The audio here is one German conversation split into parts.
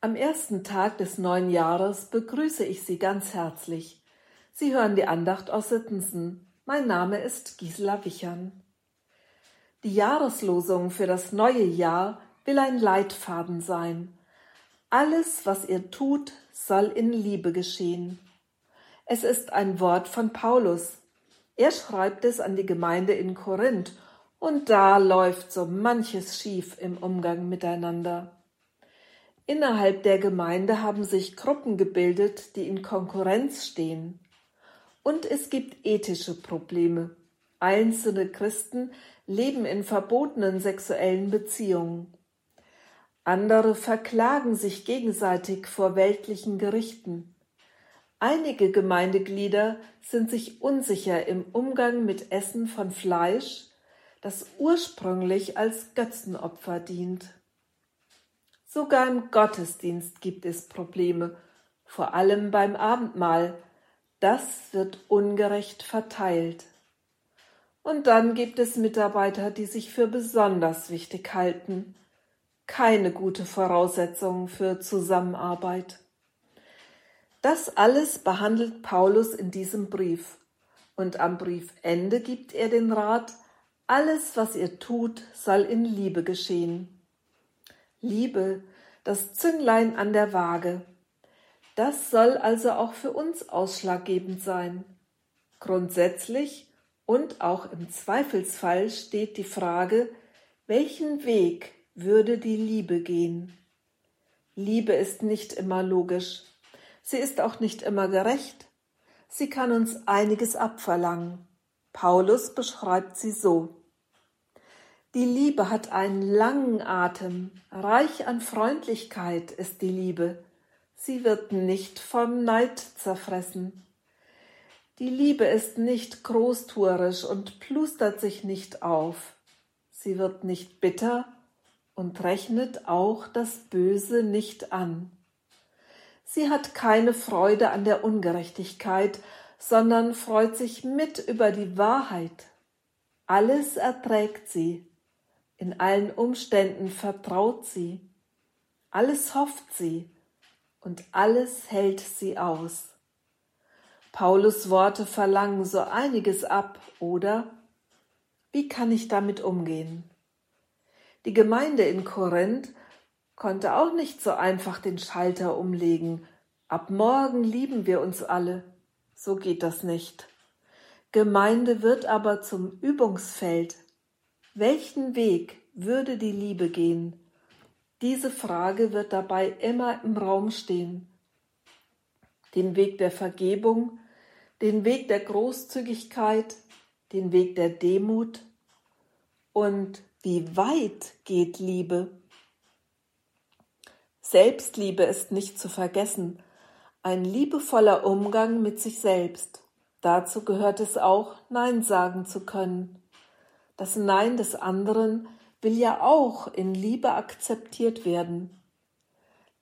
Am ersten Tag des neuen Jahres begrüße ich Sie ganz herzlich. Sie hören die Andacht aus Sittensen. Mein Name ist Gisela Wichern. Die Jahreslosung für das neue Jahr will ein Leitfaden sein. Alles, was ihr tut, soll in Liebe geschehen. Es ist ein Wort von Paulus. Er schreibt es an die Gemeinde in Korinth und da läuft so manches schief im Umgang miteinander. Innerhalb der Gemeinde haben sich Gruppen gebildet, die in Konkurrenz stehen. Und es gibt ethische Probleme. Einzelne Christen leben in verbotenen sexuellen Beziehungen. Andere verklagen sich gegenseitig vor weltlichen Gerichten. Einige Gemeindeglieder sind sich unsicher im Umgang mit Essen von Fleisch, das ursprünglich als Götzenopfer dient. Sogar im Gottesdienst gibt es Probleme, vor allem beim Abendmahl. Das wird ungerecht verteilt. Und dann gibt es Mitarbeiter, die sich für besonders wichtig halten. Keine gute Voraussetzung für Zusammenarbeit. Das alles behandelt Paulus in diesem Brief. Und am Briefende gibt er den Rat, alles, was ihr tut, soll in Liebe geschehen. Liebe, das Zünglein an der Waage. Das soll also auch für uns ausschlaggebend sein. Grundsätzlich und auch im Zweifelsfall steht die Frage, welchen Weg würde die Liebe gehen? Liebe ist nicht immer logisch. Sie ist auch nicht immer gerecht. Sie kann uns einiges abverlangen. Paulus beschreibt sie so. Die Liebe hat einen langen Atem, reich an Freundlichkeit ist die Liebe. Sie wird nicht vom Neid zerfressen. Die Liebe ist nicht großtuerisch und plustert sich nicht auf. Sie wird nicht bitter und rechnet auch das Böse nicht an. Sie hat keine Freude an der Ungerechtigkeit, sondern freut sich mit über die Wahrheit. Alles erträgt sie, in allen Umständen vertraut sie, alles hofft sie und alles hält sie aus. Paulus Worte verlangen so einiges ab, oder? Wie kann ich damit umgehen? Die Gemeinde in Korinth konnte auch nicht so einfach den Schalter umlegen. Ab morgen lieben wir uns alle. So geht das nicht. Gemeinde wird aber zum Übungsfeld welchen Weg würde die Liebe gehen? Diese Frage wird dabei immer im Raum stehen. Den Weg der Vergebung, den Weg der Großzügigkeit, den Weg der Demut. Und wie weit geht Liebe? Selbstliebe ist nicht zu vergessen, ein liebevoller Umgang mit sich selbst. Dazu gehört es auch, Nein sagen zu können. Das Nein des anderen will ja auch in Liebe akzeptiert werden.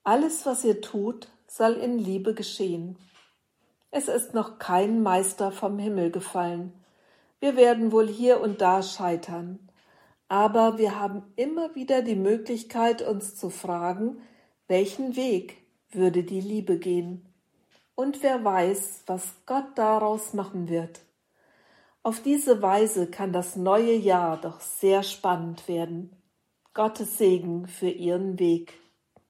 Alles, was ihr tut, soll in Liebe geschehen. Es ist noch kein Meister vom Himmel gefallen. Wir werden wohl hier und da scheitern. Aber wir haben immer wieder die Möglichkeit, uns zu fragen, welchen Weg würde die Liebe gehen? Und wer weiß, was Gott daraus machen wird. Auf diese Weise kann das neue Jahr doch sehr spannend werden. Gottes Segen für Ihren Weg.